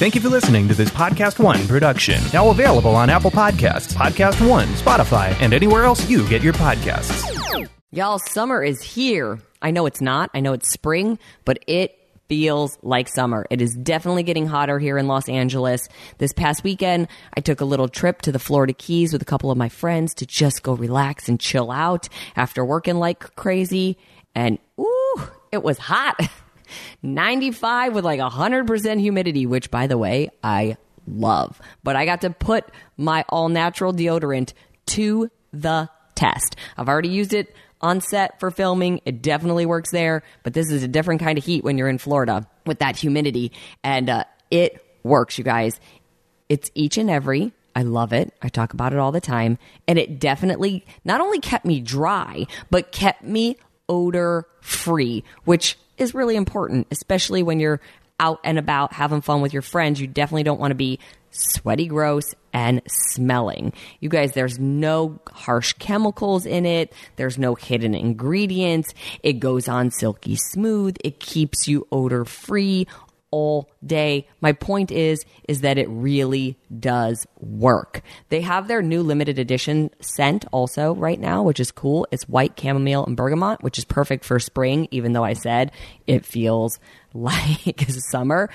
Thank you for listening to this Podcast One production. Now available on Apple Podcasts, Podcast One, Spotify, and anywhere else you get your podcasts. Y'all, summer is here. I know it's not. I know it's spring, but it feels like summer. It is definitely getting hotter here in Los Angeles. This past weekend, I took a little trip to the Florida Keys with a couple of my friends to just go relax and chill out after working like crazy. And ooh, it was hot. 95 with like 100% humidity, which by the way, I love. But I got to put my all natural deodorant to the test. I've already used it on set for filming. It definitely works there, but this is a different kind of heat when you're in Florida with that humidity. And uh, it works, you guys. It's each and every. I love it. I talk about it all the time. And it definitely not only kept me dry, but kept me odor free, which is really important, especially when you're out and about having fun with your friends. You definitely don't want to be sweaty, gross, and smelling. You guys, there's no harsh chemicals in it. There's no hidden ingredients. It goes on silky smooth. It keeps you odor free all day. My point is is that it really does work. They have their new limited edition scent also right now, which is cool. It's white chamomile and bergamot, which is perfect for spring even though I said it feels like summer.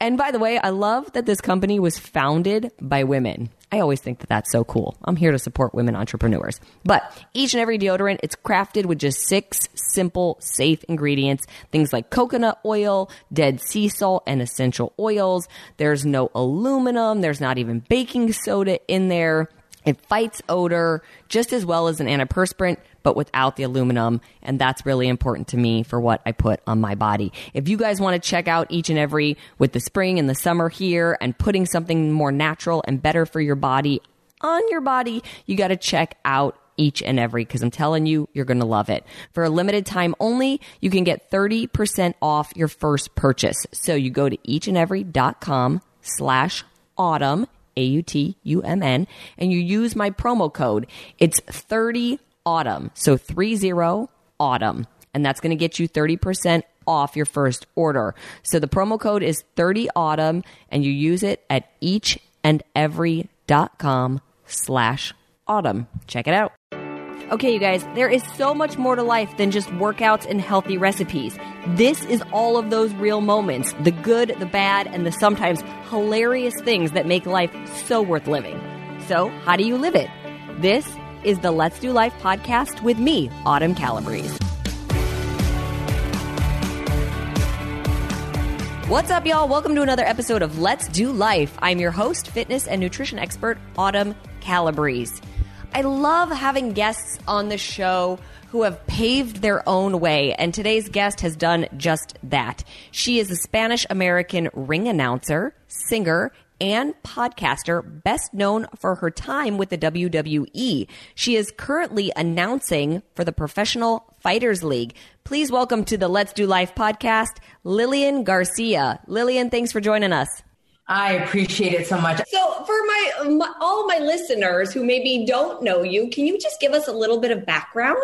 And by the way, I love that this company was founded by women. I always think that that's so cool. I'm here to support women entrepreneurs. But each and every deodorant, it's crafted with just six simple, safe ingredients. Things like coconut oil, dead sea salt, and essential oils. There's no aluminum. There's not even baking soda in there. It fights odor just as well as an antiperspirant, but without the aluminum. And that's really important to me for what I put on my body. If you guys want to check out each and every with the spring and the summer here and putting something more natural and better for your body on your body, you got to check out each and every because I'm telling you, you're going to love it. For a limited time only, you can get 30% off your first purchase. So you go to eachandevery.com slash autumn a U T U M N, and you use my promo code. It's 30 autumn. So 30 autumn. And that's going to get you 30% off your first order. So the promo code is 30 autumn and you use it at each and every.com slash autumn. Check it out. Okay, you guys, there is so much more to life than just workouts and healthy recipes. This is all of those real moments the good, the bad, and the sometimes hilarious things that make life so worth living. So, how do you live it? This is the Let's Do Life podcast with me, Autumn Calabrese. What's up, y'all? Welcome to another episode of Let's Do Life. I'm your host, fitness and nutrition expert, Autumn Calabrese. I love having guests on the show who have paved their own way, and today's guest has done just that. She is a Spanish American ring announcer, singer, and podcaster, best known for her time with the WWE. She is currently announcing for the Professional Fighters League. Please welcome to the Let's Do Life podcast, Lillian Garcia. Lillian, thanks for joining us. I appreciate it so much. So, for my, my, all my listeners who maybe don't know you, can you just give us a little bit of background?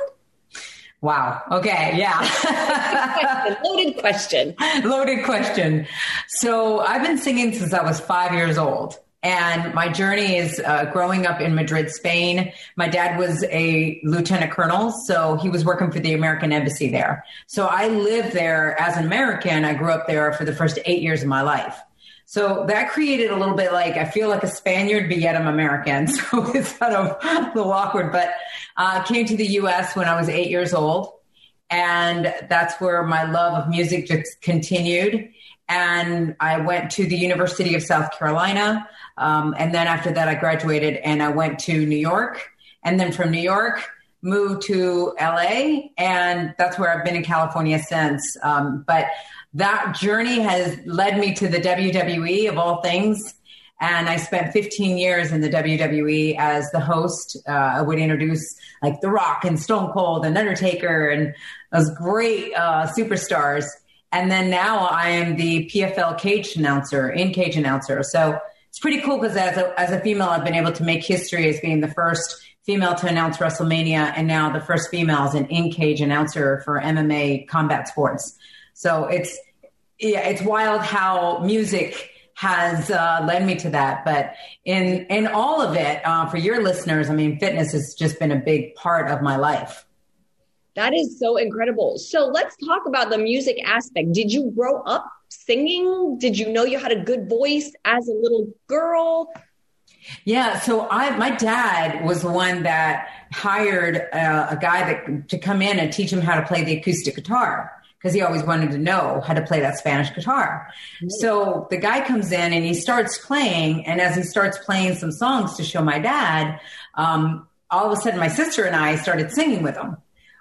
Wow. Okay. Yeah. Loaded question. Loaded question. So, I've been singing since I was five years old. And my journey is uh, growing up in Madrid, Spain. My dad was a lieutenant colonel, so he was working for the American embassy there. So I lived there as an American. I grew up there for the first eight years of my life. So that created a little bit like I feel like a Spaniard, but yet I'm American. So it's kind of a little awkward. But uh, came to the U.S. when I was eight years old, and that's where my love of music just continued. And I went to the University of South Carolina, um, and then after that, I graduated and I went to New York, and then from New York moved to LA, and that's where I've been in California since. Um, but that journey has led me to the WWE of all things. And I spent 15 years in the WWE as the host. Uh, I would introduce like The Rock and Stone Cold and Undertaker and those great uh, superstars. And then now I am the PFL cage announcer, in cage announcer. So it's pretty cool because as a, as a female, I've been able to make history as being the first female to announce WrestleMania and now the first female as an in cage announcer for MMA combat sports. So it's yeah, it's wild how music has uh, led me to that. But in in all of it, uh, for your listeners, I mean, fitness has just been a big part of my life. That is so incredible. So let's talk about the music aspect. Did you grow up singing? Did you know you had a good voice as a little girl? Yeah, so I my dad was the one that hired uh, a guy that to come in and teach him how to play the acoustic guitar because he always wanted to know how to play that Spanish guitar. Mm-hmm. So the guy comes in and he starts playing, and as he starts playing some songs to show my dad, um, all of a sudden my sister and I started singing with him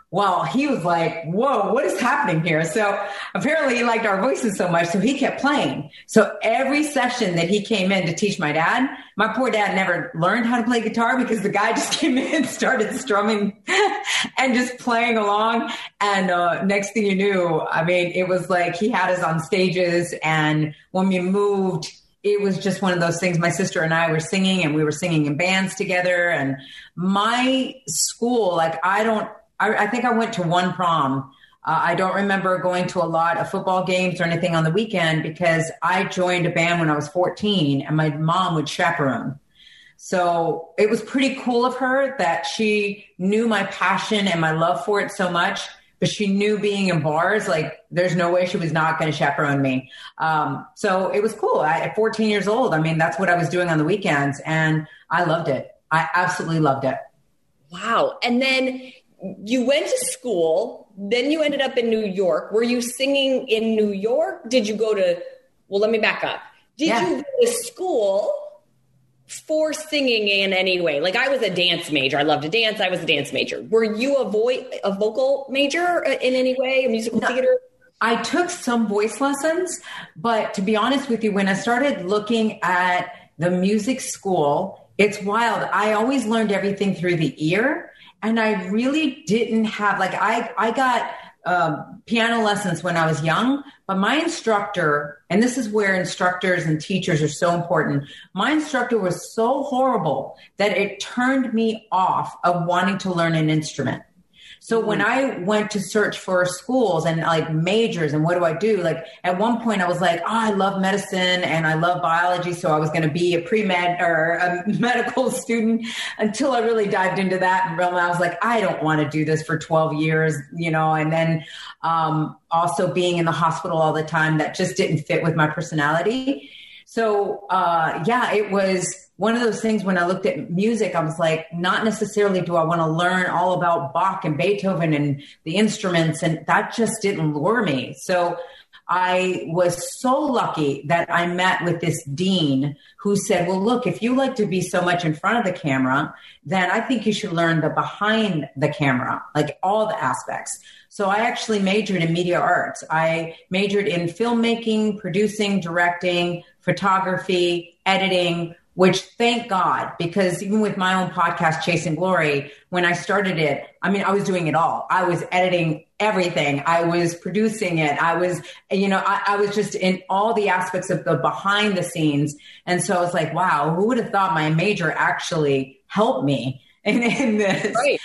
well, he was like, whoa, what is happening here? So apparently he liked our voices so much. So he kept playing. So every session that he came in to teach my dad, my poor dad never learned how to play guitar because the guy just came in and started strumming and just playing along. And uh, next thing you knew, I mean, it was like he had us on stages. And when we moved, it was just one of those things. My sister and I were singing and we were singing in bands together. And my school, like, I don't, I, I think I went to one prom. Uh, I don't remember going to a lot of football games or anything on the weekend because I joined a band when I was 14 and my mom would chaperone. So it was pretty cool of her that she knew my passion and my love for it so much, but she knew being in bars, like there's no way she was not going to chaperone me. Um, so it was cool. I, at 14 years old, I mean, that's what I was doing on the weekends and I loved it. I absolutely loved it. Wow. And then you went to school, then you ended up in New York. Were you singing in New York? Did you go to, well, let me back up. Did yeah. you go to school for singing in any way? Like I was a dance major. I loved to dance. I was a dance major. Were you a voice, a vocal major uh, in any way, a musical no. theater? I took some voice lessons, but to be honest with you, when I started looking at the music school, it's wild. I always learned everything through the ear and I really didn't have like I I got um, piano lessons when I was young, but my instructor, and this is where instructors and teachers are so important. My instructor was so horrible that it turned me off of wanting to learn an instrument. So when I went to search for schools and like majors and what do I do? Like at one point I was like, oh, I love medicine and I love biology. So I was going to be a pre-med or a medical student until I really dived into that realm. I was like, I don't want to do this for 12 years, you know, and then, um, also being in the hospital all the time that just didn't fit with my personality. So, uh, yeah, it was, one of those things when I looked at music, I was like, not necessarily do I want to learn all about Bach and Beethoven and the instruments, and that just didn't lure me. So I was so lucky that I met with this dean who said, Well, look, if you like to be so much in front of the camera, then I think you should learn the behind the camera, like all the aspects. So I actually majored in media arts. I majored in filmmaking, producing, directing, photography, editing, which thank God, because even with my own podcast, Chasing Glory, when I started it, I mean, I was doing it all. I was editing everything. I was producing it. I was, you know, I, I was just in all the aspects of the behind the scenes. And so I was like, wow, who would have thought my major actually helped me in, in this? Right.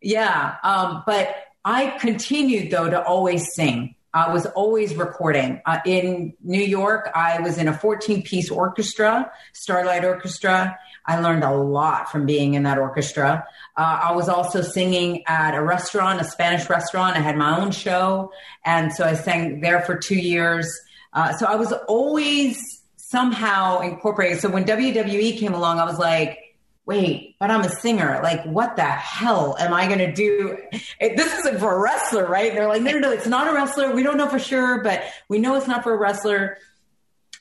Yeah. Um, but I continued though to always sing. I was always recording. Uh, in New York, I was in a 14 piece orchestra, Starlight Orchestra. I learned a lot from being in that orchestra. Uh, I was also singing at a restaurant, a Spanish restaurant. I had my own show. And so I sang there for two years. Uh, so I was always somehow incorporated. So when WWE came along, I was like, wait, but I'm a singer. Like, what the hell am I going to do? It, this isn't for a wrestler, right? They're like, no, no, no, it's not a wrestler. We don't know for sure, but we know it's not for a wrestler.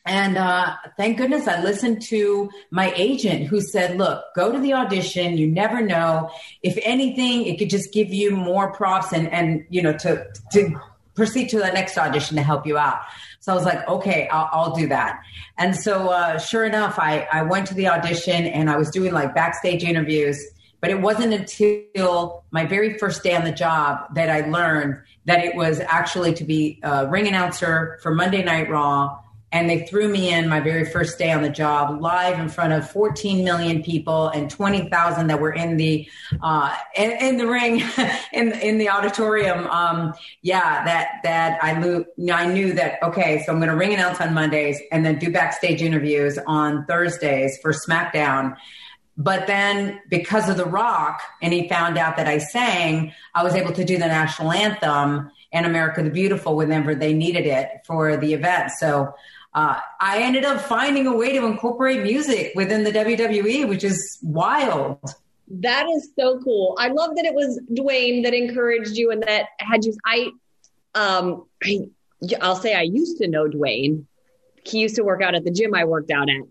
And uh, thank goodness I listened to my agent who said, look, go to the audition. You never know. If anything, it could just give you more props and, and you know, to, to proceed to the next audition to help you out. So I was like, okay, I'll, I'll do that. And so, uh, sure enough, I, I went to the audition and I was doing like backstage interviews. But it wasn't until my very first day on the job that I learned that it was actually to be a ring announcer for Monday Night Raw and they threw me in my very first day on the job live in front of 14 million people and 20,000 that were in the uh, in, in, the ring in in the auditorium. Um, yeah, that that I knew I knew that okay, so I'm going to ring announce on Mondays and then do backstage interviews on Thursdays for SmackDown. But then because of The Rock, and he found out that I sang, I was able to do the national anthem and America the Beautiful whenever they needed it for the event. So uh, I ended up finding a way to incorporate music within the WWE, which is wild. That is so cool. I love that it was Dwayne that encouraged you and that had you. I, um, I, I'll say I used to know Dwayne. He used to work out at the gym I worked out at.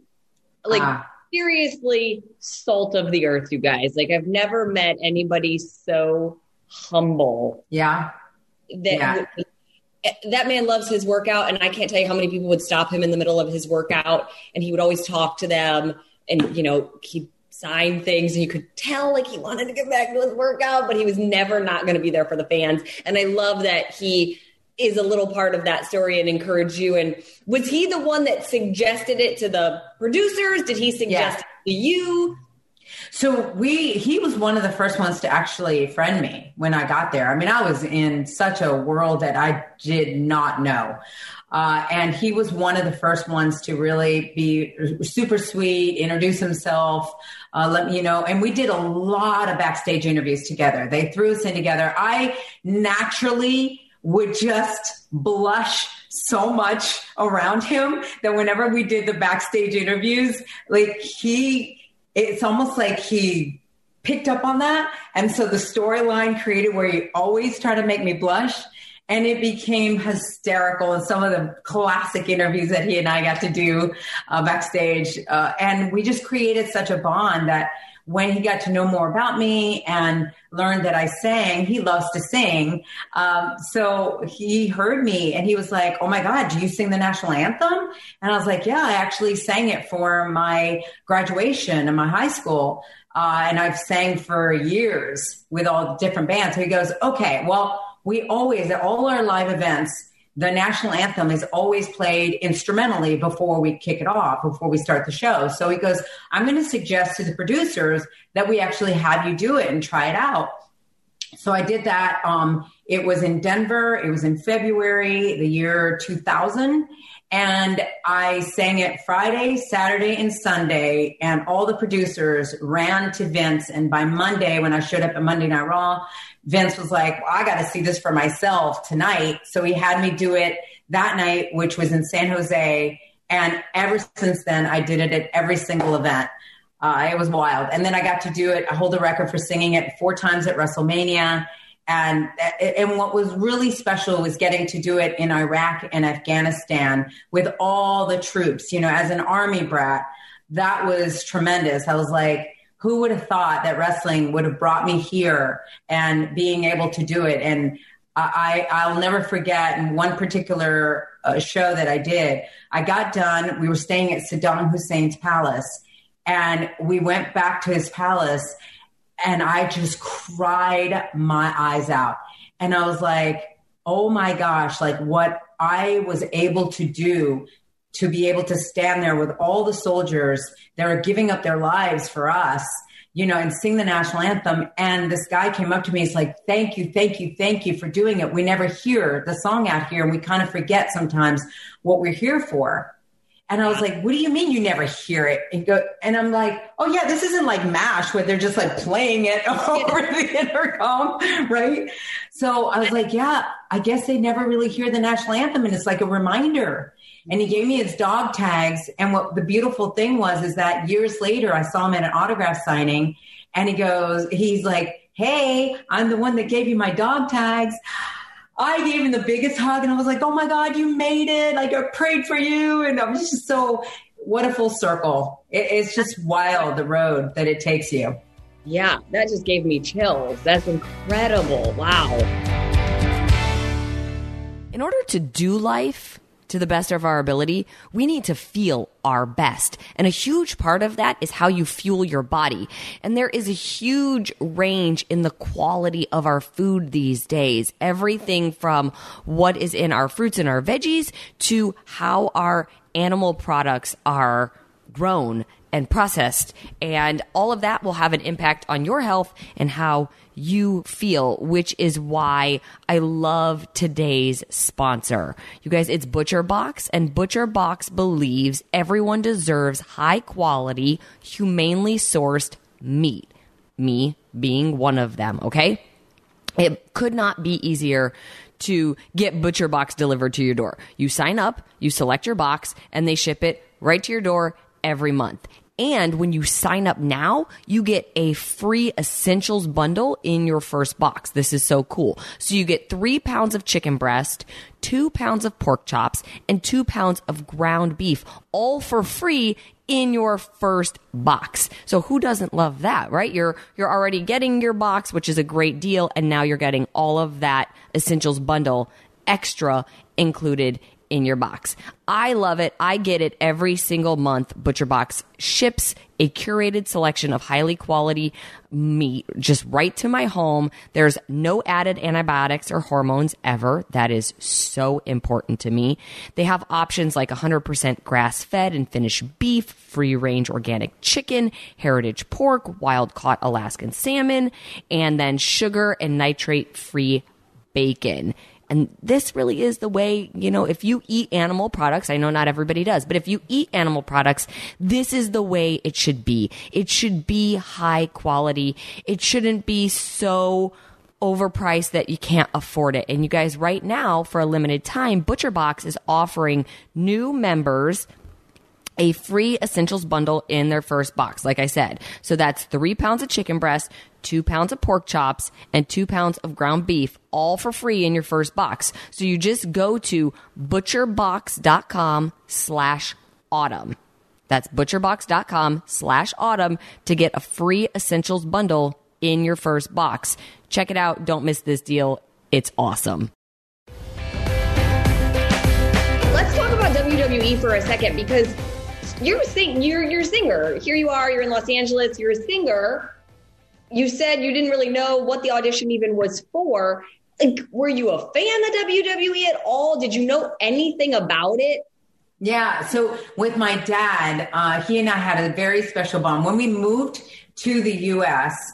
Like uh, seriously, salt of the earth, you guys. Like I've never met anybody so humble. Yeah. That yeah that man loves his workout and i can't tell you how many people would stop him in the middle of his workout and he would always talk to them and you know he signed things and you could tell like he wanted to get back to his workout but he was never not going to be there for the fans. And i love that he is a little part of that story and encourage you. And was he the one that suggested it to the producers? Did he suggest yeah. it to you so we, he was one of the first ones to actually friend me when I got there. I mean, I was in such a world that I did not know. Uh, and he was one of the first ones to really be super sweet, introduce himself, uh, let me, you know, and we did a lot of backstage interviews together. They threw us in together. I naturally would just blush so much around him that whenever we did the backstage interviews, like he, it's almost like he picked up on that. And so the storyline created where he always tried to make me blush. And it became hysterical in some of the classic interviews that he and I got to do uh, backstage. Uh, and we just created such a bond that when he got to know more about me and learned that I sang, he loves to sing. Um, so he heard me and he was like, Oh my God, do you sing the national anthem? And I was like, Yeah, I actually sang it for my graduation in my high school. Uh, and I've sang for years with all different bands. So he goes, Okay, well, we always, at all our live events, the national anthem is always played instrumentally before we kick it off, before we start the show. So he goes, I'm going to suggest to the producers that we actually have you do it and try it out. So I did that. Um, it was in Denver. It was in February, the year 2000. And I sang it Friday, Saturday, and Sunday. And all the producers ran to Vince. And by Monday, when I showed up at Monday Night Raw, Vince was like, well, I got to see this for myself tonight. So he had me do it that night, which was in San Jose. And ever since then, I did it at every single event. Uh, it was wild. And then I got to do it, I hold the record for singing it four times at WrestleMania. And, and what was really special was getting to do it in Iraq and Afghanistan with all the troops. You know, as an army brat, that was tremendous. I was like, who would have thought that wrestling would have brought me here and being able to do it? And I, I'll never forget in one particular uh, show that I did. I got done. We were staying at Saddam Hussein's palace, and we went back to his palace, and I just cried my eyes out. And I was like, oh my gosh, like what I was able to do to be able to stand there with all the soldiers that are giving up their lives for us you know, and sing the national anthem. And this guy came up to me. He's like, thank you, thank you, thank you for doing it. We never hear the song out here and we kind of forget sometimes what we're here for. And I was like, what do you mean you never hear it? And go, and I'm like, oh yeah, this isn't like MASH where they're just like playing it over the intercom, right? So I was like, yeah, I guess they never really hear the national anthem. And it's like a reminder and he gave me his dog tags. And what the beautiful thing was is that years later, I saw him at an autograph signing and he goes, he's like, Hey, I'm the one that gave you my dog tags. I gave him the biggest hug and I was like, Oh my God, you made it. Like I prayed for you. And I was just so, what a full circle. It, it's just wild the road that it takes you. Yeah, that just gave me chills. That's incredible. Wow. In order to do life, to the best of our ability, we need to feel our best. And a huge part of that is how you fuel your body. And there is a huge range in the quality of our food these days. Everything from what is in our fruits and our veggies to how our animal products are grown and processed. And all of that will have an impact on your health and how you feel, which is why I love today's sponsor. You guys, it's Butcher Box, and Butcher Box believes everyone deserves high quality, humanely sourced meat. Me being one of them, okay? It could not be easier to get Butcher Box delivered to your door. You sign up, you select your box, and they ship it right to your door every month. And when you sign up now, you get a free essentials bundle in your first box. This is so cool. So you get three pounds of chicken breast, two pounds of pork chops, and two pounds of ground beef, all for free in your first box. So who doesn't love that, right? You're you're already getting your box, which is a great deal, and now you're getting all of that essentials bundle extra included in your box. I love it. I get it every single month. Butcher Box ships a curated selection of highly quality meat just right to my home. There's no added antibiotics or hormones ever. That is so important to me. They have options like 100% grass fed and finished beef, free range organic chicken, heritage pork, wild caught Alaskan salmon, and then sugar and nitrate free bacon. And this really is the way, you know, if you eat animal products, I know not everybody does, but if you eat animal products, this is the way it should be. It should be high quality. It shouldn't be so overpriced that you can't afford it. And you guys, right now, for a limited time, ButcherBox is offering new members a free essentials bundle in their first box, like I said. So that's three pounds of chicken breast, two pounds of pork chops, and two pounds of ground beef, all for free in your first box. So you just go to butcherbox.com slash autumn. That's butcherbox.com slash autumn to get a free essentials bundle in your first box. Check it out. Don't miss this deal. It's awesome. Let's talk about WWE for a second because you're a sing you're you're a singer. Here you are, you're in Los Angeles, you're a singer. You said you didn't really know what the audition even was for. Like, were you a fan of WWE at all? Did you know anything about it? Yeah. So with my dad, uh, he and I had a very special bond. When we moved to the U.S.,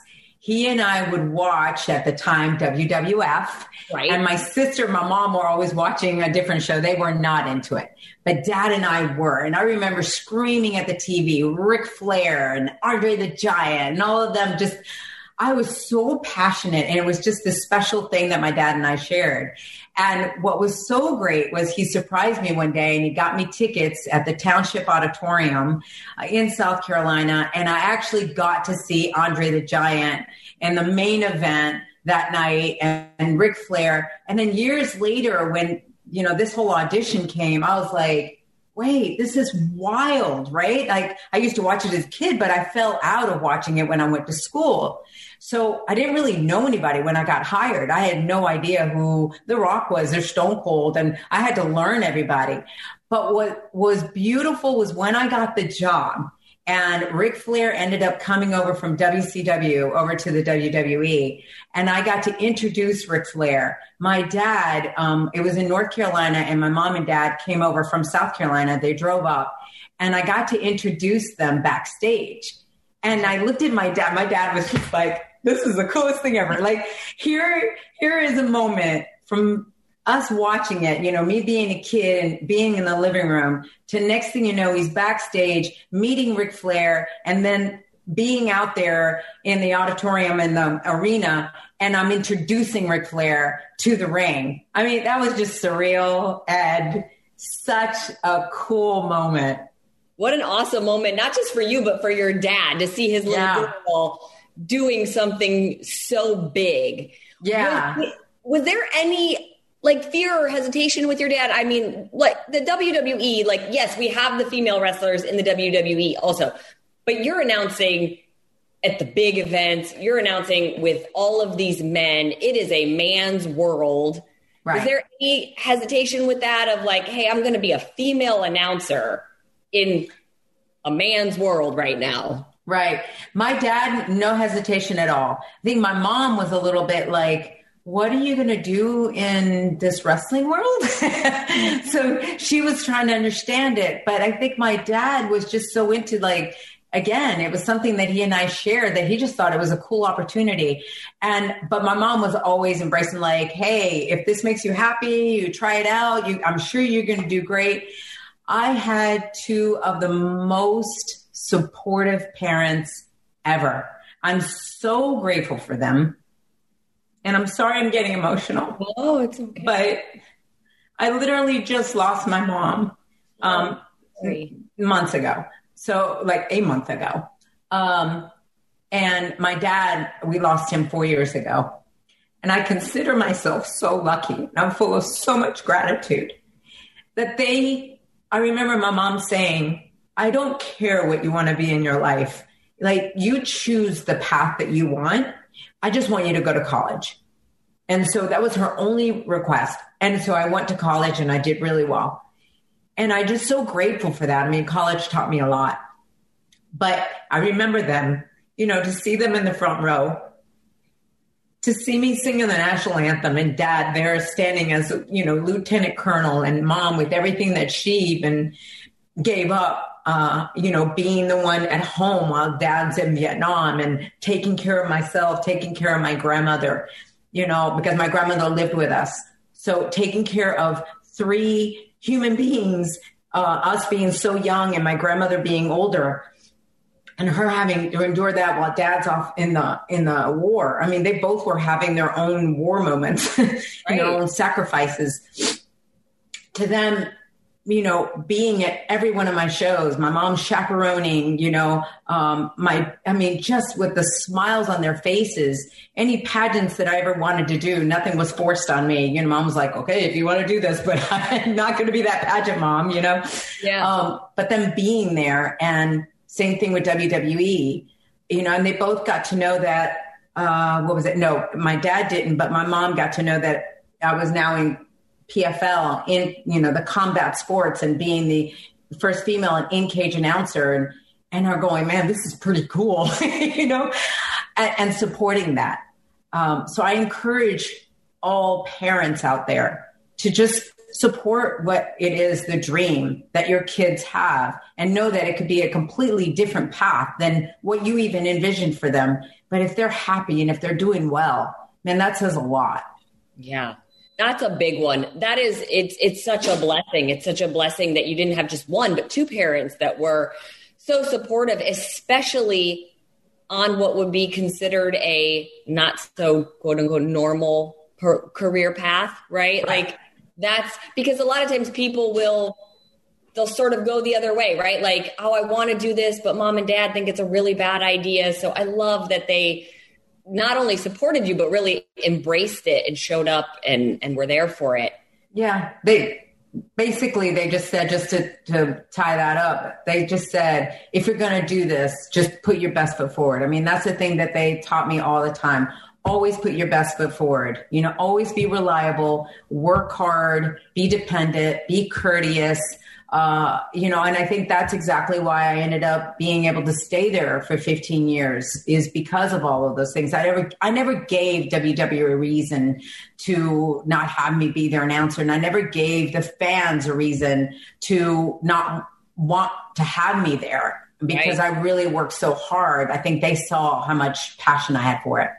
he and I would watch at the time WWF. Right. And my sister, my mom were always watching a different show. They were not into it. But dad and I were. And I remember screaming at the TV, Ric Flair and Andre the Giant and all of them just I was so passionate and it was just this special thing that my dad and I shared. And what was so great was he surprised me one day and he got me tickets at the Township Auditorium uh, in South Carolina. And I actually got to see Andre the Giant in the main event that night and, and Ric Flair. And then years later, when, you know, this whole audition came, I was like, wait, this is wild, right? Like I used to watch it as a kid, but I fell out of watching it when I went to school. So I didn't really know anybody when I got hired. I had no idea who The Rock was or Stone Cold, and I had to learn everybody. But what was beautiful was when I got the job and Ric Flair ended up coming over from WCW over to the WWE. And I got to introduce Ric Flair. My dad, um, it was in North Carolina, and my mom and dad came over from South Carolina. They drove up, and I got to introduce them backstage. And I looked at my dad. My dad was just like, this is the coolest thing ever. Like here, here is a moment from us watching it, you know, me being a kid and being in the living room to next thing you know, he's backstage meeting Ric Flair and then being out there in the auditorium in the arena and I'm introducing Ric Flair to the ring. I mean, that was just surreal and such a cool moment. What an awesome moment, not just for you, but for your dad to see his little yeah. girl doing something so big. Yeah. Was, was there any like fear or hesitation with your dad? I mean, like the WWE, like, yes, we have the female wrestlers in the WWE also, but you're announcing at the big events, you're announcing with all of these men, it is a man's world. Right. Is there any hesitation with that of like, hey, I'm going to be a female announcer in a man's world right now? Right. My dad, no hesitation at all. I think my mom was a little bit like, what are you going to do in this wrestling world? so she was trying to understand it. But I think my dad was just so into like, again, it was something that he and I shared that he just thought it was a cool opportunity. And, but my mom was always embracing like, Hey, if this makes you happy, you try it out. You, I'm sure you're going to do great. I had two of the most supportive parents ever. I'm so grateful for them. And I'm sorry I'm getting emotional. Oh, it's okay. But I literally just lost my mom um, months ago. So, like a month ago. Um, and my dad, we lost him four years ago. And I consider myself so lucky. I'm full of so much gratitude that they, I remember my mom saying, I don't care what you want to be in your life. Like, you choose the path that you want. I just want you to go to college. And so that was her only request. And so I went to college and I did really well. And I'm just so grateful for that. I mean, college taught me a lot. But I remember them, you know, to see them in the front row, to see me singing the national anthem and dad there standing as, you know, lieutenant colonel and mom with everything that she even gave up, uh, you know, being the one at home while dad's in Vietnam and taking care of myself, taking care of my grandmother, you know, because my grandmother lived with us. So taking care of three human beings, uh, us being so young and my grandmother being older and her having to endure that while dad's off in the in the war. I mean, they both were having their own war moments, right. their own sacrifices. To them, you know, being at every one of my shows, my mom chaperoning, you know, um, my, I mean, just with the smiles on their faces, any pageants that I ever wanted to do, nothing was forced on me. You know, mom was like, okay, if you want to do this, but I'm not going to be that pageant mom, you know? Yeah. Um, but them being there and same thing with WWE, you know, and they both got to know that, uh, what was it? No, my dad didn't, but my mom got to know that I was now in PFL in you know the combat sports and being the first female and in cage announcer and and are going, man, this is pretty cool, you know, and, and supporting that. Um, so I encourage all parents out there to just support what it is the dream that your kids have and know that it could be a completely different path than what you even envisioned for them. But if they're happy and if they're doing well, man, that says a lot. Yeah. That's a big one. That is, it's it's such a blessing. It's such a blessing that you didn't have just one, but two parents that were so supportive, especially on what would be considered a not so quote unquote normal per, career path, right? right? Like that's because a lot of times people will they'll sort of go the other way, right? Like, oh, I want to do this, but mom and dad think it's a really bad idea. So I love that they not only supported you but really embraced it and showed up and and were there for it. Yeah. They basically they just said just to, to tie that up they just said if you're going to do this just put your best foot forward. I mean that's the thing that they taught me all the time. Always put your best foot forward. You know always be reliable work hard be dependent be courteous uh, you know, and I think that's exactly why I ended up being able to stay there for 15 years is because of all of those things. I never, I never gave WWE a reason to not have me be their announcer, and I never gave the fans a reason to not want to have me there because right. I really worked so hard. I think they saw how much passion I had for it.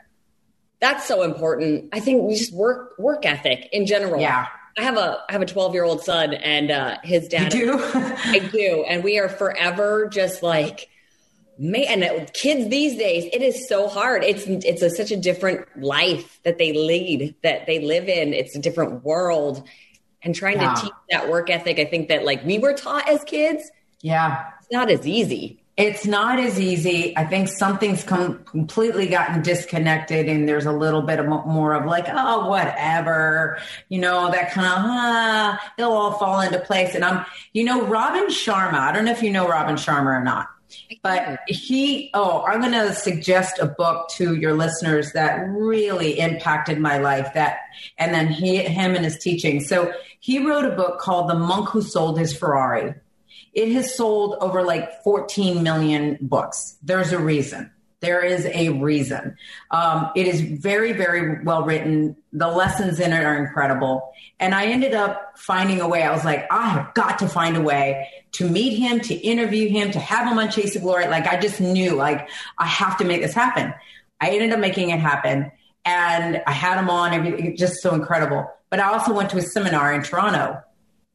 That's so important. I think we just work work ethic in general. Yeah I have a I have a 12 year old son, and uh, his dad. You do? I do, and we are forever just like man. And kids these days, it is so hard. It's it's a, such a different life that they lead, that they live in. It's a different world, and trying yeah. to teach that work ethic. I think that like we were taught as kids. Yeah, it's not as easy it's not as easy. I think something's come completely gotten disconnected, and there's a little bit of more of like, oh, whatever, you know, that kind of, ah, it'll all fall into place. And I'm, you know, Robin Sharma. I don't know if you know Robin Sharma or not. But he, oh, I'm going to suggest a book to your listeners that really impacted my life. That, and then he, him and his teaching. So he wrote a book called The Monk Who Sold His Ferrari. It has sold over like 14 million books. There's a reason. There is a reason. Um, it is very, very well written. The lessons in it are incredible. And I ended up finding a way. I was like, I have got to find a way to meet him, to interview him, to have him on Chasing Glory. Like I just knew, like I have to make this happen. I ended up making it happen, and I had him on. Everything just so incredible. But I also went to a seminar in Toronto,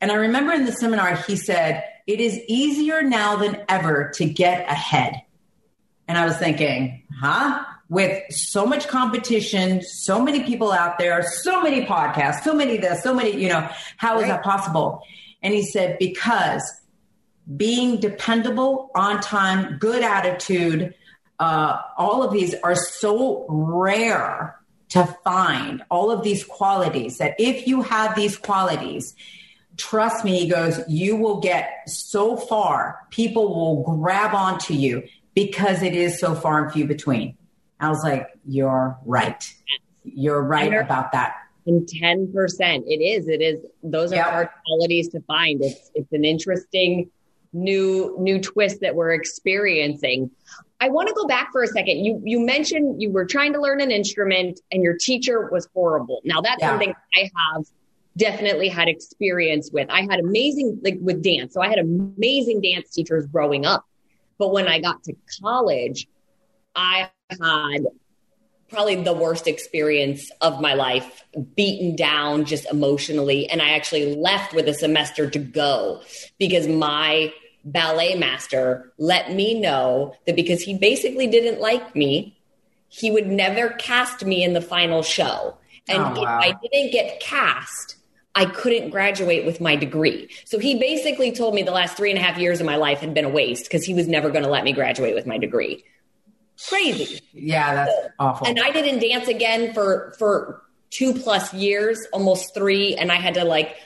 and I remember in the seminar he said, "It is easier now than ever to get ahead." And I was thinking, huh? With so much competition, so many people out there, so many podcasts, so many this, so many, you know, how is right. that possible? And he said, because being dependable, on time, good attitude, uh, all of these are so rare to find, all of these qualities that if you have these qualities, trust me, he goes, you will get so far. People will grab onto you because it is so far and few between. I was like, you're right. You're right about that. And 10%. It is. It is. Those are yep. hard qualities to find. It's, it's an interesting new, new twist that we're experiencing. I want to go back for a second. You, you mentioned you were trying to learn an instrument and your teacher was horrible. Now that's yeah. something I have definitely had experience with. I had amazing, like with dance. So I had amazing dance teachers growing up but when I got to college, I had probably the worst experience of my life, beaten down just emotionally. And I actually left with a semester to go because my ballet master let me know that because he basically didn't like me, he would never cast me in the final show. And oh, wow. if I didn't get cast, I couldn't graduate with my degree. So he basically told me the last three and a half years of my life had been a waste because he was never going to let me graduate with my degree. Crazy. Yeah, that's awful. And I didn't dance again for for two plus years, almost three, and I had to like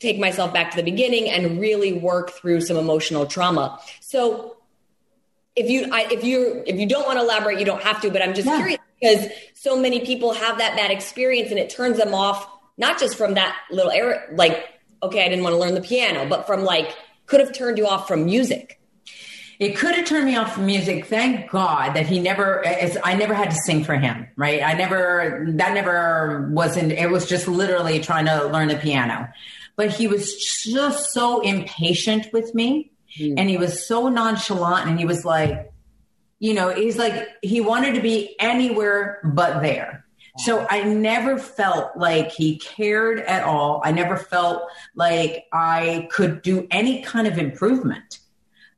take myself back to the beginning and really work through some emotional trauma. So if you I, if you if you don't want to elaborate, you don't have to. But I'm just yeah. curious because so many people have that bad experience and it turns them off not just from that little error, like, okay, I didn't want to learn the piano, but from like, could have turned you off from music. It could have turned me off from music. Thank God that he never, I never had to sing for him, right? I never, that never wasn't, it was just literally trying to learn the piano. But he was just so impatient with me mm. and he was so nonchalant and he was like, you know, he's like, he wanted to be anywhere but there. So I never felt like he cared at all. I never felt like I could do any kind of improvement.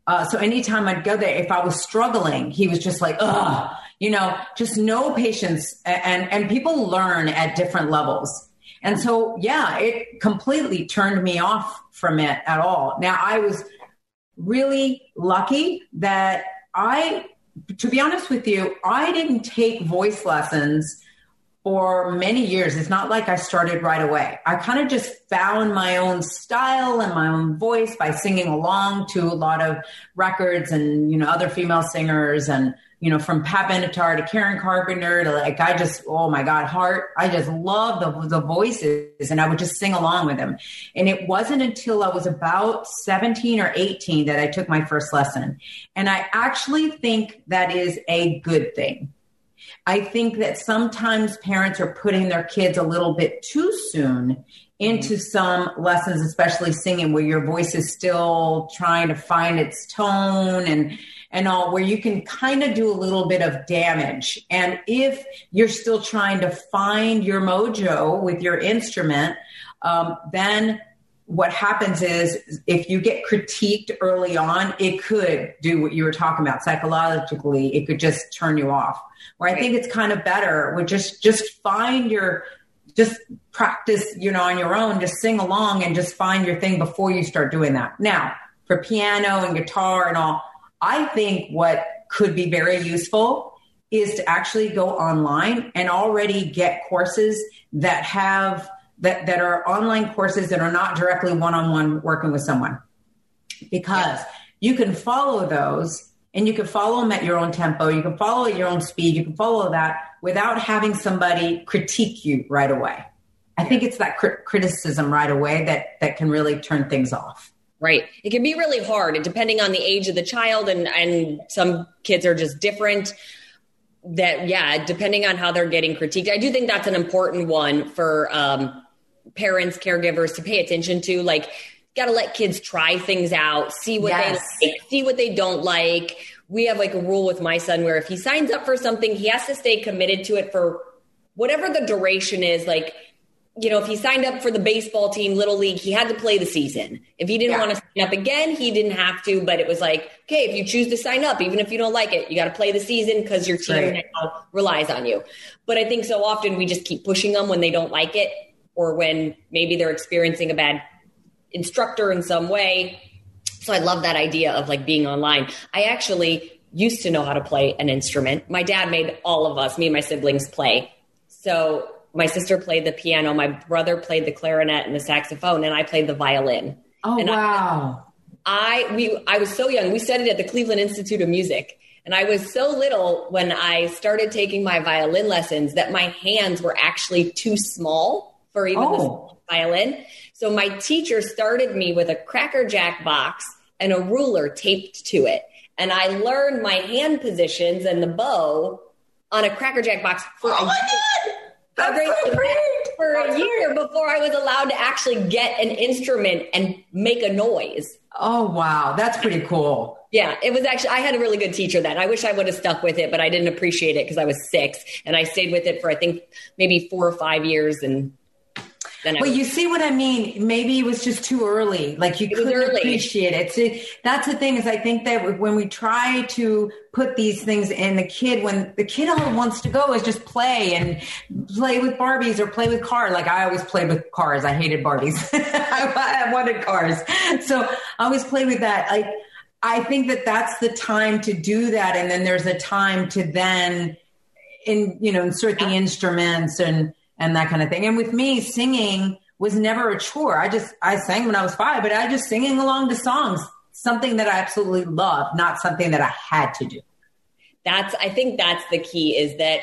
Uh, so anytime I'd go there, if I was struggling, he was just like, ugh, you know, just no patience. And, and people learn at different levels. And so, yeah, it completely turned me off from it at all. Now, I was really lucky that I, to be honest with you, I didn't take voice lessons for many years. It's not like I started right away. I kind of just found my own style and my own voice by singing along to a lot of records and, you know, other female singers and, you know, from Pat Benatar to Karen Carpenter to like, I just, oh my God, Heart. I just love the, the voices and I would just sing along with them. And it wasn't until I was about 17 or 18 that I took my first lesson. And I actually think that is a good thing I think that sometimes parents are putting their kids a little bit too soon into some lessons, especially singing, where your voice is still trying to find its tone and and all, where you can kind of do a little bit of damage. And if you're still trying to find your mojo with your instrument, um, then what happens is if you get critiqued early on, it could do what you were talking about psychologically. It could just turn you off. Where I think it's kind of better with just just find your just practice, you know, on your own, just sing along and just find your thing before you start doing that. Now, for piano and guitar and all, I think what could be very useful is to actually go online and already get courses that have that, that are online courses that are not directly one-on-one working with someone because you can follow those and you can follow them at your own tempo. You can follow at your own speed. You can follow that without having somebody critique you right away. I think it's that cr- criticism right away that that can really turn things off. Right. It can be really hard and depending on the age of the child and and some kids are just different that yeah, depending on how they're getting critiqued. I do think that's an important one for um, parents, caregivers to pay attention to like got to let kids try things out, see what yes. they like, see what they don't like. We have like a rule with my son where if he signs up for something, he has to stay committed to it for whatever the duration is. Like, you know, if he signed up for the baseball team, little league, he had to play the season. If he didn't yeah. want to sign up again, he didn't have to. But it was like, okay, if you choose to sign up, even if you don't like it, you got to play the season because your team right. now relies on you. But I think so often we just keep pushing them when they don't like it or when maybe they're experiencing a bad instructor in some way. So I love that idea of like being online. I actually used to know how to play an instrument. My dad made all of us, me and my siblings, play. So my sister played the piano, my brother played the clarinet and the saxophone, and I played the violin. Oh and wow! I, I we I was so young. We studied at the Cleveland Institute of Music, and I was so little when I started taking my violin lessons that my hands were actually too small for even oh. the violin. So my teacher started me with a Cracker Jack box and a ruler taped to it. And I learned my hand positions and the bow on a Cracker Jack box for oh a year. That's so great. For a year before I was allowed to actually get an instrument and make a noise. Oh wow, that's pretty cool. Yeah, it was actually I had a really good teacher then. I wish I would have stuck with it, but I didn't appreciate it because I was 6 and I stayed with it for I think maybe 4 or 5 years and then well, you see what I mean? Maybe it was just too early. Like you couldn't appreciate it. So that's the thing is I think that when we try to put these things in the kid, when the kid all wants to go is just play and play with Barbies or play with cars. Like I always played with cars. I hated Barbies. I, I wanted cars. So I always played with that. Like, I think that that's the time to do that. And then there's a time to then in, you know, insert the instruments and, and that kind of thing. And with me, singing was never a chore. I just I sang when I was five, but I just singing along to songs, something that I absolutely love, not something that I had to do. That's I think that's the key is that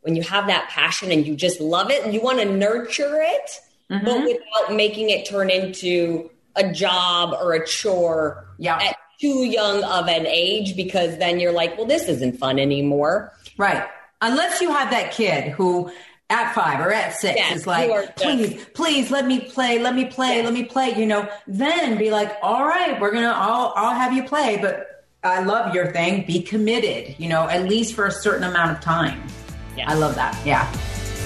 when you have that passion and you just love it and you want to nurture it, mm-hmm. but without making it turn into a job or a chore yeah. at too young of an age because then you're like, well, this isn't fun anymore. Right. Unless you have that kid who at five or at six yes, is like, please, please let me play, let me play, yes. let me play, you know, then be like, all right, we're going to, I'll, I'll have you play, but I love your thing. Be committed, you know, at least for a certain amount of time. Yes. I love that. Yeah.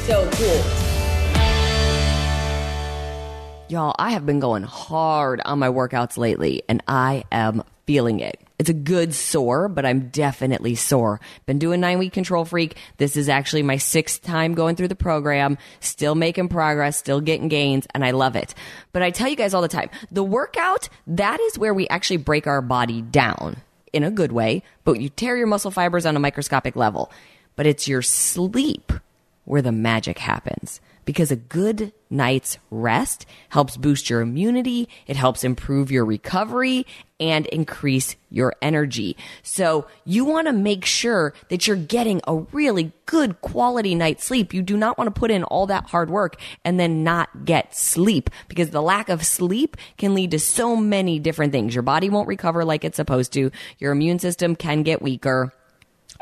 So cool. Y'all, I have been going hard on my workouts lately and I am feeling it. It's a good sore, but I'm definitely sore. Been doing nine week control freak. This is actually my sixth time going through the program, still making progress, still getting gains, and I love it. But I tell you guys all the time, the workout, that is where we actually break our body down in a good way, but you tear your muscle fibers on a microscopic level. But it's your sleep where the magic happens because a good night's rest helps boost your immunity, it helps improve your recovery, and increase your energy. So you want to make sure that you're getting a really good quality night's sleep. You do not want to put in all that hard work and then not get sleep because the lack of sleep can lead to so many different things. Your body won't recover like it's supposed to. Your immune system can get weaker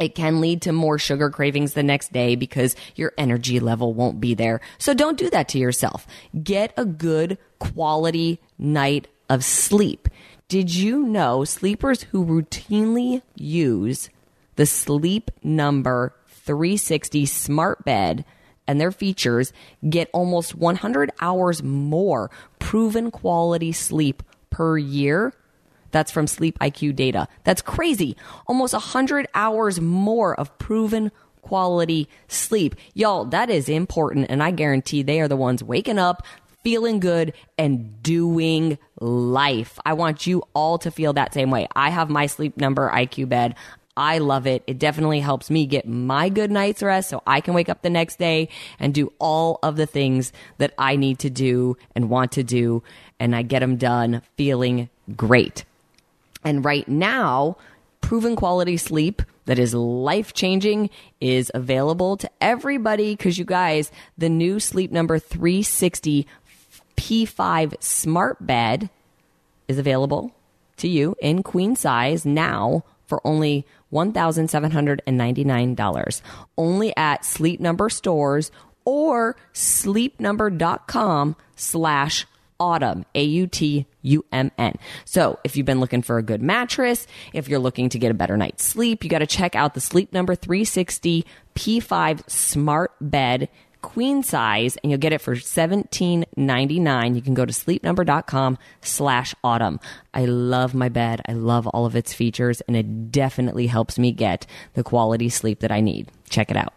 it can lead to more sugar cravings the next day because your energy level won't be there. So don't do that to yourself. Get a good quality night of sleep. Did you know sleepers who routinely use the Sleep Number 360 smart bed and their features get almost 100 hours more proven quality sleep per year that's from Sleep IQ data. That's crazy. Almost 100 hours more of proven quality sleep. Y'all, that is important. And I guarantee they are the ones waking up, feeling good, and doing life. I want you all to feel that same way. I have my sleep number IQ bed. I love it. It definitely helps me get my good night's rest so I can wake up the next day and do all of the things that I need to do and want to do. And I get them done feeling great. And right now, proven quality sleep that is life changing is available to everybody because you guys, the new Sleep Number 360 P5 smart bed is available to you in queen size now for only $1,799. Only at Sleep Number stores or sleepnumber.com slash autumn a-u-t-u-m-n so if you've been looking for a good mattress if you're looking to get a better night's sleep you got to check out the sleep number 360 p5 smart bed queen size and you'll get it for $17.99 you can go to sleepnumber.com slash autumn. I love my bed. I love all of its features and it definitely helps me get the quality sleep that i need. Check it out.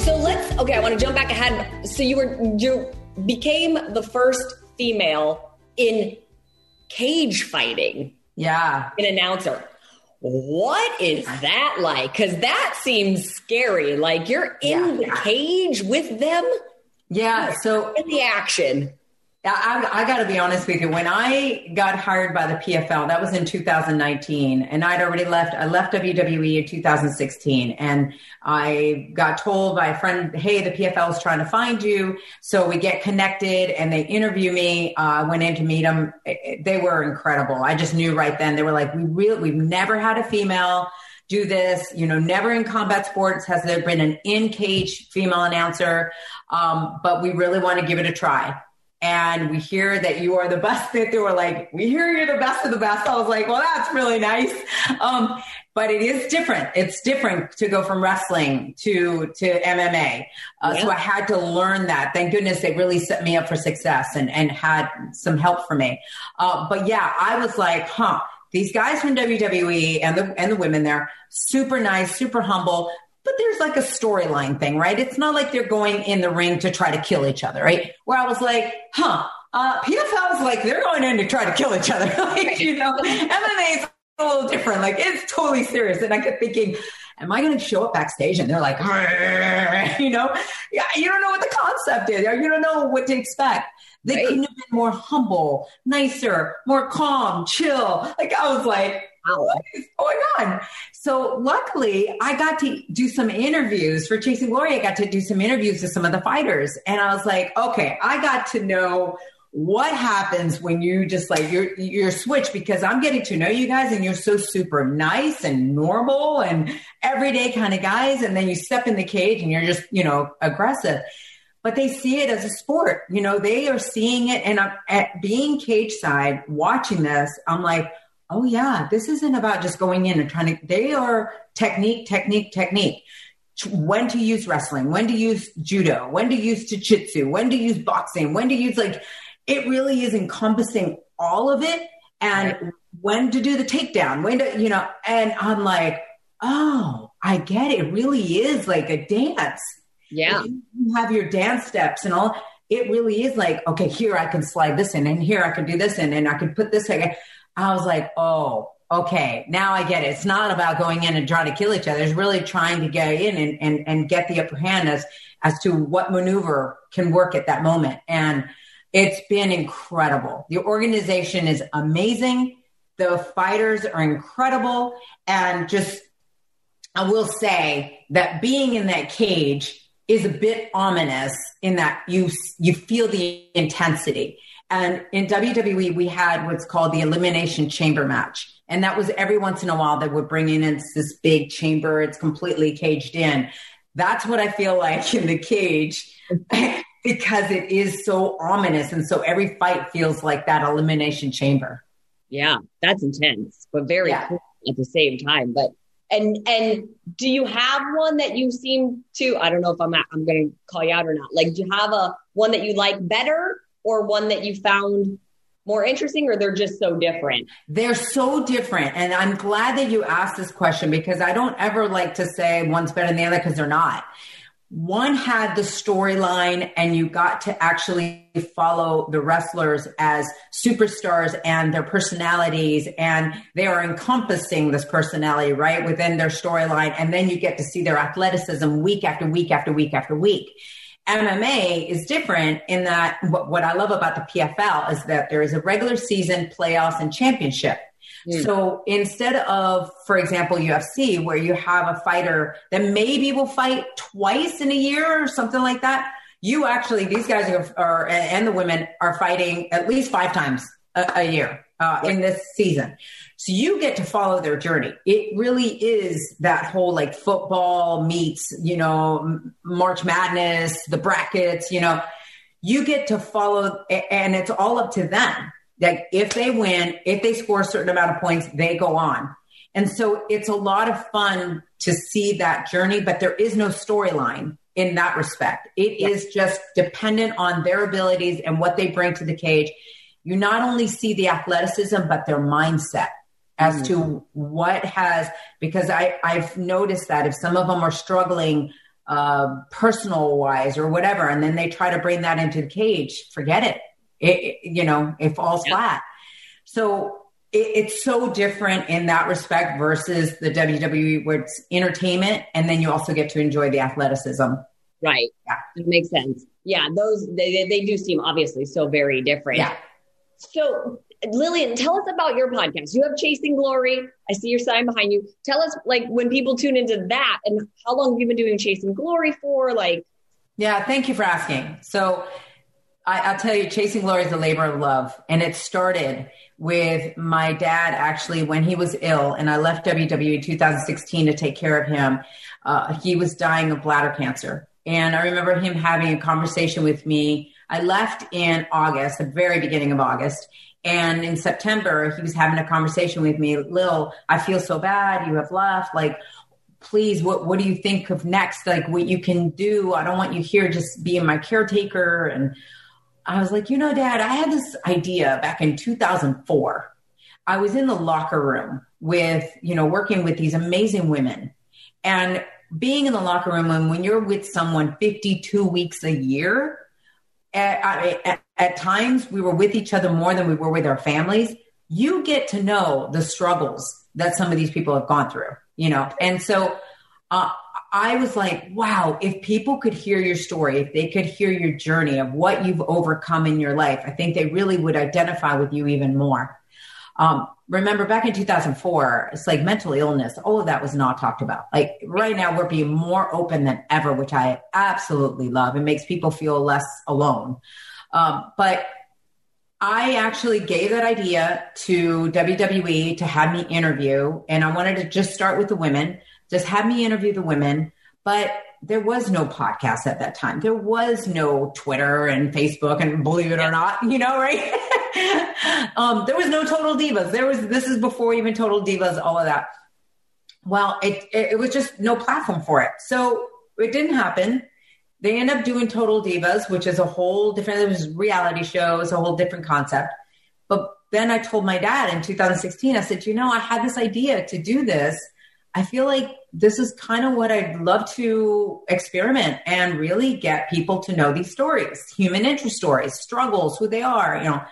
So let's okay, I want to jump back. So you were you became the first female in cage fighting, Yeah. an announcer. What is that like? Because that seems scary. Like you're in Yeah. the cage with them Yeah. So in the action. I, I got to be honest with you. When I got hired by the PFL, that was in 2019, and I'd already left. I left WWE in 2016, and I got told by a friend, "Hey, the PFL is trying to find you." So we get connected, and they interview me. Uh, I went in to meet them. They were incredible. I just knew right then. They were like, "We really, we've never had a female." do this. You know, never in combat sports has there been an in cage female announcer, um, but we really want to give it a try. And we hear that you are the best. That they were like, we hear you're the best of the best. I was like, well, that's really nice. Um, but it is different. It's different to go from wrestling to to MMA. Uh, Yeah. So I had to learn that. Thank goodness they really set me up for success and and had some help for me. Uh, but yeah, I was like, huh these guys from WWE and the and the women there, super nice, super humble. But there's like a storyline thing, right? It's not like they're going in the ring to try to kill each other, right? Where I was like, huh, uh, PFL is like they're going in to try to kill each other, like you know, MMA is a little different. Like it's totally serious, and I kept thinking. Am I going to show up backstage and they're like, you know, yeah, you don't know what the concept is, or you don't know what to expect. They Right. couldn't have been more humble, nicer, more calm, chill. Like I was like, what is going on? So luckily, I got to do some interviews for Chasing Glory. I got to do some interviews with some of the fighters, and I was like, okay, I got to know what happens when you just like you're you're switched because I'm getting to know you guys and you're so super nice and normal and everyday kind of guys, and then you step in the cage and you're just you know aggressive but they see it as a sport. You know, they are seeing it. And I'm at being cage side watching this, I'm like, oh yeah, this isn't about just going in and trying to, they are technique, technique, technique. When to use wrestling, when to use judo, when to use jiu-jitsu, when to use boxing, when to use like, it really is encompassing all of it and when to do the takedown, when to, you know, and I'm like, oh, I get it. It really is like a dance Yeah. you have your dance steps and all it really is like okay here i can slide this in and here i can do this in and i can put this in i was like oh okay. Now i get it. It's not about going in and trying to kill each other. It's really trying to get in and, and, and get the upper hand as as to what maneuver can work at that moment. And it's been incredible. The organization is amazing. The fighters are incredible. And just I will say that being in that cage is a bit ominous in that you you feel the intensity. And in WWE, we had what's called the elimination chamber match, and that was every once in a while they would bring in it's this big chamber. It's completely caged in. That's what I feel like in the cage. because it is so ominous and so every fight feels like that elimination chamber Yeah. That's intense, but very Yeah. cool at the same time. But and and do you have one that you seem to I don't know if I'm I'm gonna call you out or not. Like do you have a one that you like better or one that you found more interesting or they're just so different? They're so different. And I'm glad that you asked this question because I don't ever like to say one's better than the other because they're not. One had the storyline, and you got to actually follow the wrestlers as superstars and their personalities, and they are encompassing this personality right within their storyline. And then you get to see their athleticism week after week after week after week. MMA is different in that what, what I love about the PFL is that there is a regular season, playoffs, and championship. Mm. So instead of, for example, UFC, where you have a fighter that maybe will fight twice in a year or something like that, you actually, these guys are, are and the women are fighting at least five times a, a year uh, in this season. So you get to follow their journey. It really is that whole like football meets, you know, March Madness, the brackets, you know, you get to follow, and it's all up to them. Like if they win, if they score a certain amount of points, they go on. And so it's a lot of fun to see that journey, but there is no storyline in that respect. It yeah. is just dependent on their abilities and what they bring to the cage. You not only see the athleticism, but their mindset as mm-hmm. to what has, because I, I've noticed that if some of them are struggling uh, personal wise or whatever, and then they try to bring that into the cage, forget it. It, it you know, it falls yeah. flat. So it, it's so different in that respect versus the WWE where it's entertainment and then you also get to enjoy the athleticism. Right. Yeah. It makes sense. Yeah. Those, they, they do seem obviously so very different. Yeah. So Lillian, tell us about your podcast. You have Chasing Glory. I see your sign behind you. Tell us, like, when people tune into that, and how long have you been doing Chasing Glory for? Like, yeah, thank you for asking. So, I, will tell you, Chasing Glory is a labor of love, and it started with my dad actually when he was ill, and I left WWE in 2016 to take care of him. Uh, he was dying of bladder cancer, and I remember him having a conversation with me. I left in August, the very beginning of August, and in September, he was having a conversation with me, Lil, I feel so bad. You have left. Like, please, what, what do you think of next? Like, what you can do? I don't want you here just being my caretaker. And I was like, you know, dad, I had this idea back in 2004. I was in the locker room with, you know, working with these amazing women. And being in the locker room, and when you're with someone 52 weeks a year, at, at, times we were with each other more than we were with our families. You get to know the struggles that some of these people have gone through, you know? And so uh, I was like, wow, if people could hear your story, if they could hear your journey of what you've overcome in your life, I think they really would identify with you even more. Um, remember back in 2004, it's like mental illness, all of that was not talked about. Like right now, we're being more open than ever, which I absolutely love. It makes people feel less alone. Um, but I actually gave that idea to WWE to have me interview, and I wanted to just start with the women, just have me interview the women. But there was no podcast at that time. There was no Twitter and Facebook, and believe it or not, you know, right? um, there was no Total Divas. There was this is before even Total Divas, all of that. Well, it, it, it was just no platform for it, so it didn't happen. They end up doing Total Divas, which is a whole different. Reality show, it's a whole different concept. But then I told my dad in 2016. I said, you know, I had this idea to do this. I feel like this is kind of what I'd love to experiment and really get people to know these stories, human interest stories, struggles, who they are, you know.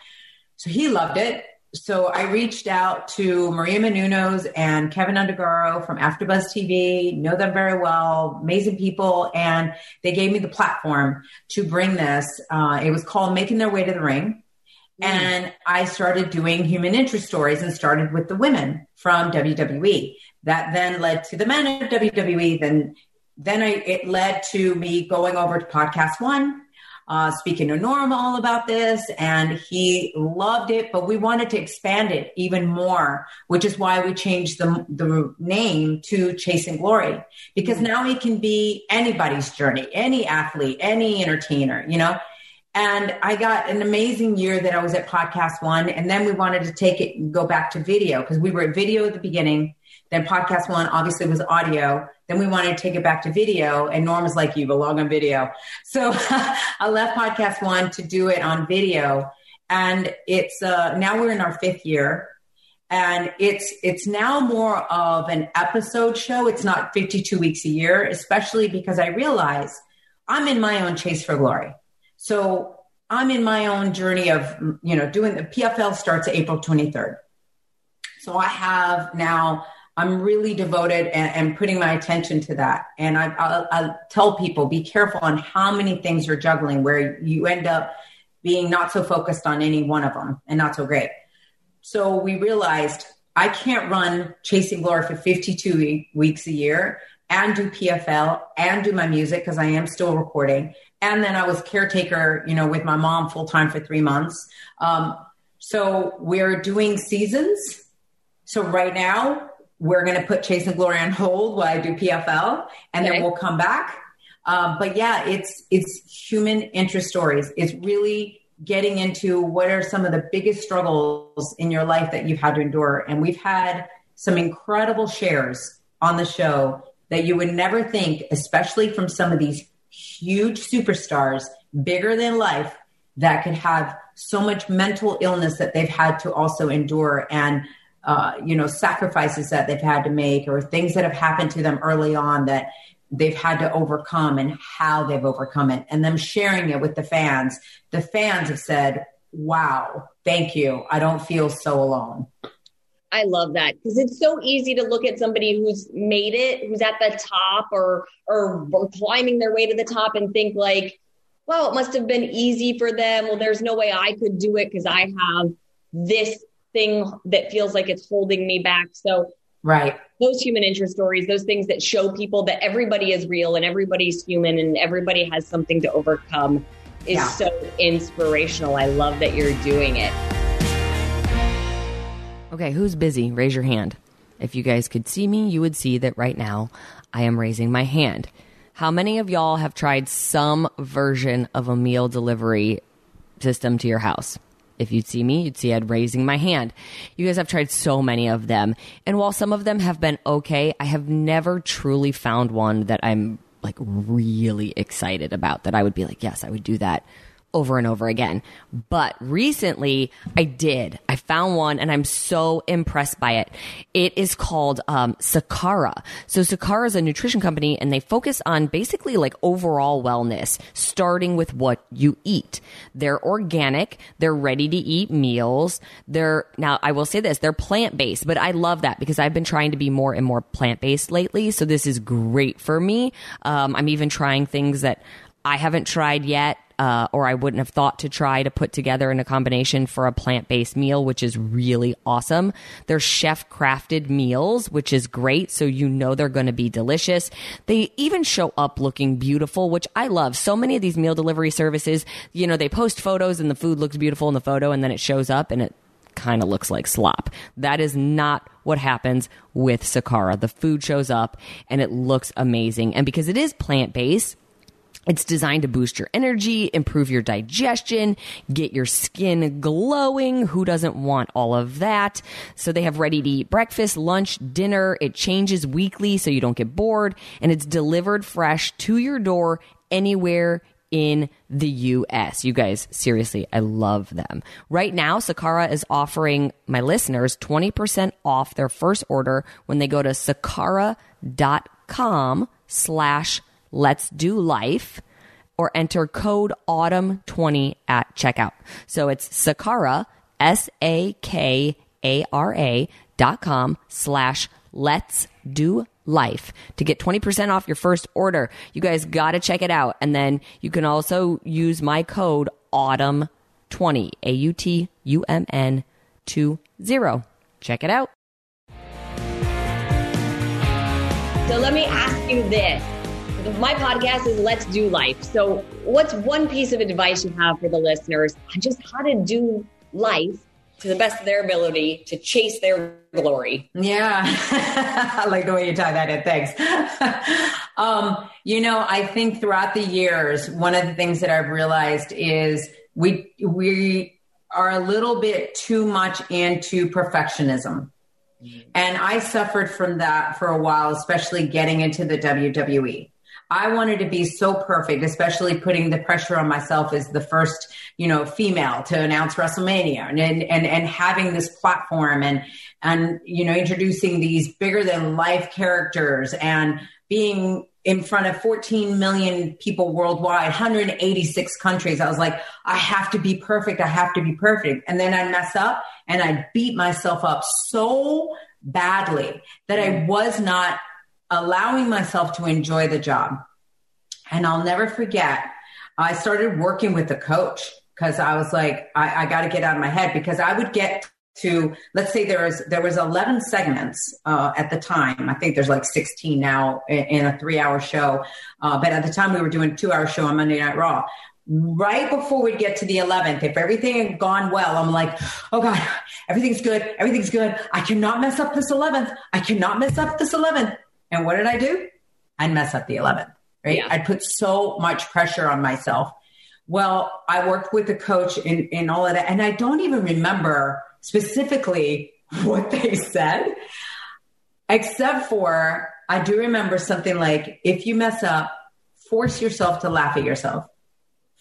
So he loved it. So I reached out to Maria Menounos and Keven Undergaro from AfterBuzz TV, know them very well, amazing people, and they gave me the platform to bring this. Uh, it was called Making Their Way to the Ring. Mm. And I started doing human interest stories and started with the women from WWE. That then led to the men of WWE. Then, then I, it led to me going over to Podcast One, uh, speaking to Norm all about this, and he loved it. But we wanted to expand it even more, which is why we changed the the name to Chasing Glory because now it can be anybody's journey, any athlete, any entertainer, you know. And I got an amazing year that I was at Podcast One, and then we wanted to take it and go back to video because we were at video at the beginning then podcast one obviously was audio. Then we wanted to take it back to video, and Norm was like, "You belong on video." So I left podcast one to do it on video, and it's uh, now we're in our fifth year, and it's it's now more of an episode show. It's not 52 weeks a year, especially because I realize I'm in my own chase for glory. So I'm in my own journey of you know doing the PFL starts April 23rd. So I have now I'm really devoted and, and, putting my attention to that. And I, I'll, I'll, tell people be careful on how many things you're juggling where you end up being not so focused on any one of them and not so great. So we realized I can't run Chasing Glory for 52 weeks a year and do PFL and do my music because I am still recording. And then I was caretaker, you know, with my mom full time for three months. Um, so we're doing seasons. So right now we're going to put Chasing Glory on hold while I do PFL, and okay. then we'll come back. Um, but yeah, it's it's human interest stories. It's really getting into what are some of the biggest struggles in your life that you've had to endure. And we've had some incredible shares on the show that you would never think, especially from some of these huge superstars, bigger than life, that could have so much mental illness that they've had to also endure and uh, you know sacrifices that they've had to make or things that have happened to them early on that they've had to overcome and how they've overcome it. And them sharing it with the fans. The fans have said wow thank you. I don't feel so alone. I love that because it's so easy to look at somebody who's made it, who's at the top or, or, or climbing their way to the top and think like, well, it must have been easy for them. Well, there's no way I could do it because I have this thing that feels like it's holding me back. So Right. Those human interest stories, those things that show people that everybody is real and everybody's human and everybody has something to overcome is yeah. so inspirational. I love that you're doing it. Okay, who's busy? Raise your hand. If you guys could see me, you would see that right now I am raising my hand. How many of y'all have tried some version of a meal delivery system to your house? If you'd see me, you'd see I'd raising my hand. You guys have tried so many of them. And while some of them have been okay, I have never truly found one that I'm like really excited about that I would be like, yes, I would do that over and over again. But recently I did. I found one and I'm so impressed by it. It is called um, Sakara. So Sakara is a nutrition company and they focus on basically like overall wellness, starting with what you eat. They're organic. They're ready to eat meals. They're now I will say this, they're plant based, but I love that because I've been trying to be more and more plant based lately. So this is great for me. Um, I'm even trying things that I haven't tried yet uh, or I wouldn't have thought to try to put together in a combination for a plant based meal, which is really awesome. They're chef crafted meals, which is great. So you know they're going to be delicious. They even show up looking beautiful, which I love. So many of these meal delivery services, you know, they post photos and the food looks beautiful in the photo and then it shows up and it kind of looks like slop. That is not what happens with Sakara. The food shows up and it looks amazing. And because it is plant based, it's designed to boost your energy, improve your digestion, get your skin glowing. Who doesn't want all of that? So they have ready to eat breakfast, lunch, dinner. It changes weekly so you don't get bored and it's delivered fresh to your door anywhere in the US. You guys, seriously, I love them. Right now, Sakara is offering my listeners 20% off their first order when they go to sakara.com slash Let's Do Life or enter code autumn20 at checkout. So it's Sakara, S A K A R A dot com slash let's do life to get 20% off your first order. You guys got to check it out. And then you can also use my code autumn20, A U T U M N 20. Check it out. So let me ask you this my podcast is Let's Do Life. So, what's one piece of advice you have for the listeners on just how to do life to the best of their ability to chase their glory? Yeah, I like the way you tie that in. Thanks. um, you know, I think throughout the years, one of the things that I've realized is we we are a little bit too much into perfectionism. Mm-hmm. And I suffered from that for a while, especially getting into the WWE. I wanted to be so perfect, especially putting the pressure on myself as the first, you know, female to announce WrestleMania and, and, and having this platform and, and, you know, introducing these bigger than life characters and being in front of 14 million people worldwide, 186 countries. I was like, I have to be perfect. I have to be perfect. And then I'd mess up and I'd beat myself up so badly that I was not allowing myself to enjoy the job. And I'll never forget, I started working with a coach because I was like, I, I got to get out of my head because I would get to let's say there was there was 11 segments uh, at the time. I think there's like 16 now in, in a three hour show. Uh, but at the time we were doing a two hour show on monday night raw. Right before we'd get to the 11th if everything had gone well i'm like oh god everything's good everything's good. I cannot mess up this 11th i cannot mess up this 11th and what did i do i'd mess up the 11th right yeah. i'd put so much pressure on myself well i worked with the coach in, in all of that and i don't even remember specifically what they said, except for I do remember something like if you mess up, force yourself to laugh at yourself.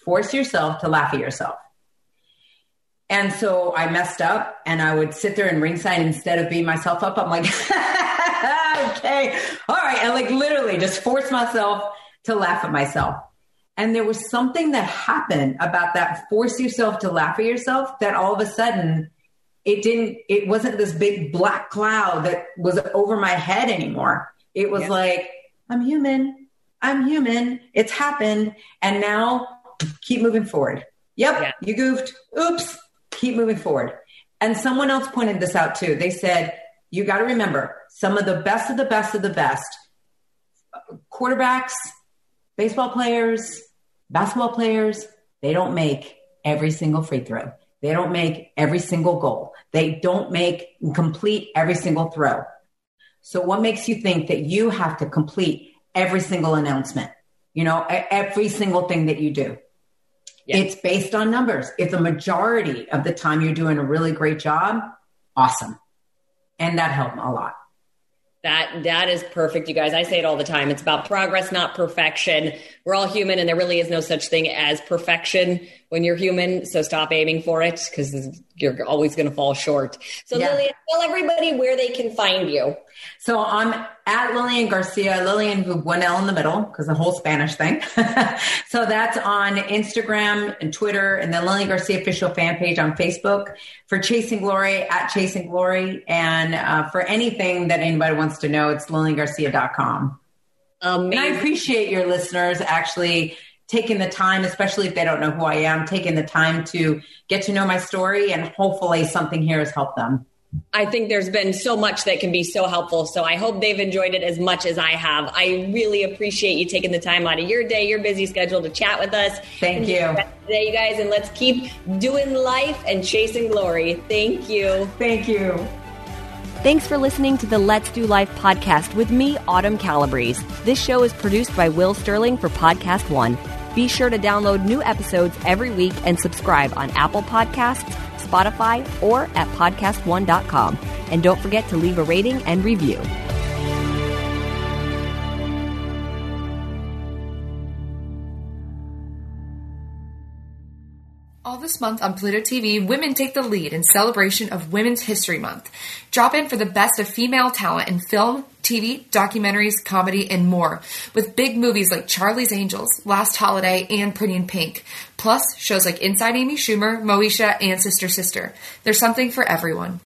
Force yourself to laugh at yourself. And so I messed up and I would sit there and ringside instead of beating myself up. I'm like, okay, all right. And like literally just force myself to laugh at myself. And there was something that happened about that force yourself to laugh at yourself that all of a sudden it didn't it wasn't this big black cloud that was over my head anymore. It was yeah. like i'm human. I'm human. It's happened. And now keep moving forward. Yep. Yeah. you goofed. Oops. Keep moving forward. And someone else pointed this out too. They said you got to remember some of the best of the best of the best quarterbacks baseball players basketball players they don't make every single free throw they don't make every single goal. They don't make complete every single throw. So what makes you think that you have to complete every single announcement? You know, every single thing that you do. It's based on numbers. If the majority of the time you're doing a really great job, awesome. And that helped a lot. That that is perfect, you guys. I say it all the time. It's about progress, not perfection. We're all human, and there really is no such thing as perfection when you're human. So stop aiming for it because you're always going to fall short. So, yeah. Lillian, tell everybody where they can find you. So I'm at Lillian Garcia, Lillian with one L in the middle because the whole Spanish thing. so that's on Instagram and Twitter, and then Lillian Garcia official fan page on Facebook for Chasing Glory at Chasing Glory, and uh, for anything that anybody wants to know, it's LillianGarcia.com. Amazing. And I appreciate your listeners actually taking the time, especially if they don't know who I am, taking the time to get to know my story, and hopefully something here has helped them. I think there's been so much that can be so helpful. So I hope they've enjoyed it as much as I have. I really appreciate you taking the time out of your day, your busy schedule to chat with us. Thank you. Today, you guys, and let's keep doing life and chasing glory. Thank you. Thank you. Thanks for listening to the Let's Do Life podcast with me, Autumn Calabrese. This show is produced by Will Sterling for Podcast One. Be sure to download new episodes every week and subscribe on Apple Podcasts Spotify, or at podcastone.com. And don't forget to leave a rating and review. This month on Pluto TV, women take the lead in celebration of Women's History Month. Drop in for the best of female talent in film, TV, documentaries, comedy, and more, with big movies like Charlie's Angels, Last Holiday, and Pretty in Pink. Plus, shows like Inside Amy Schumer, Moesha, and Sister Sister. There's something for everyone.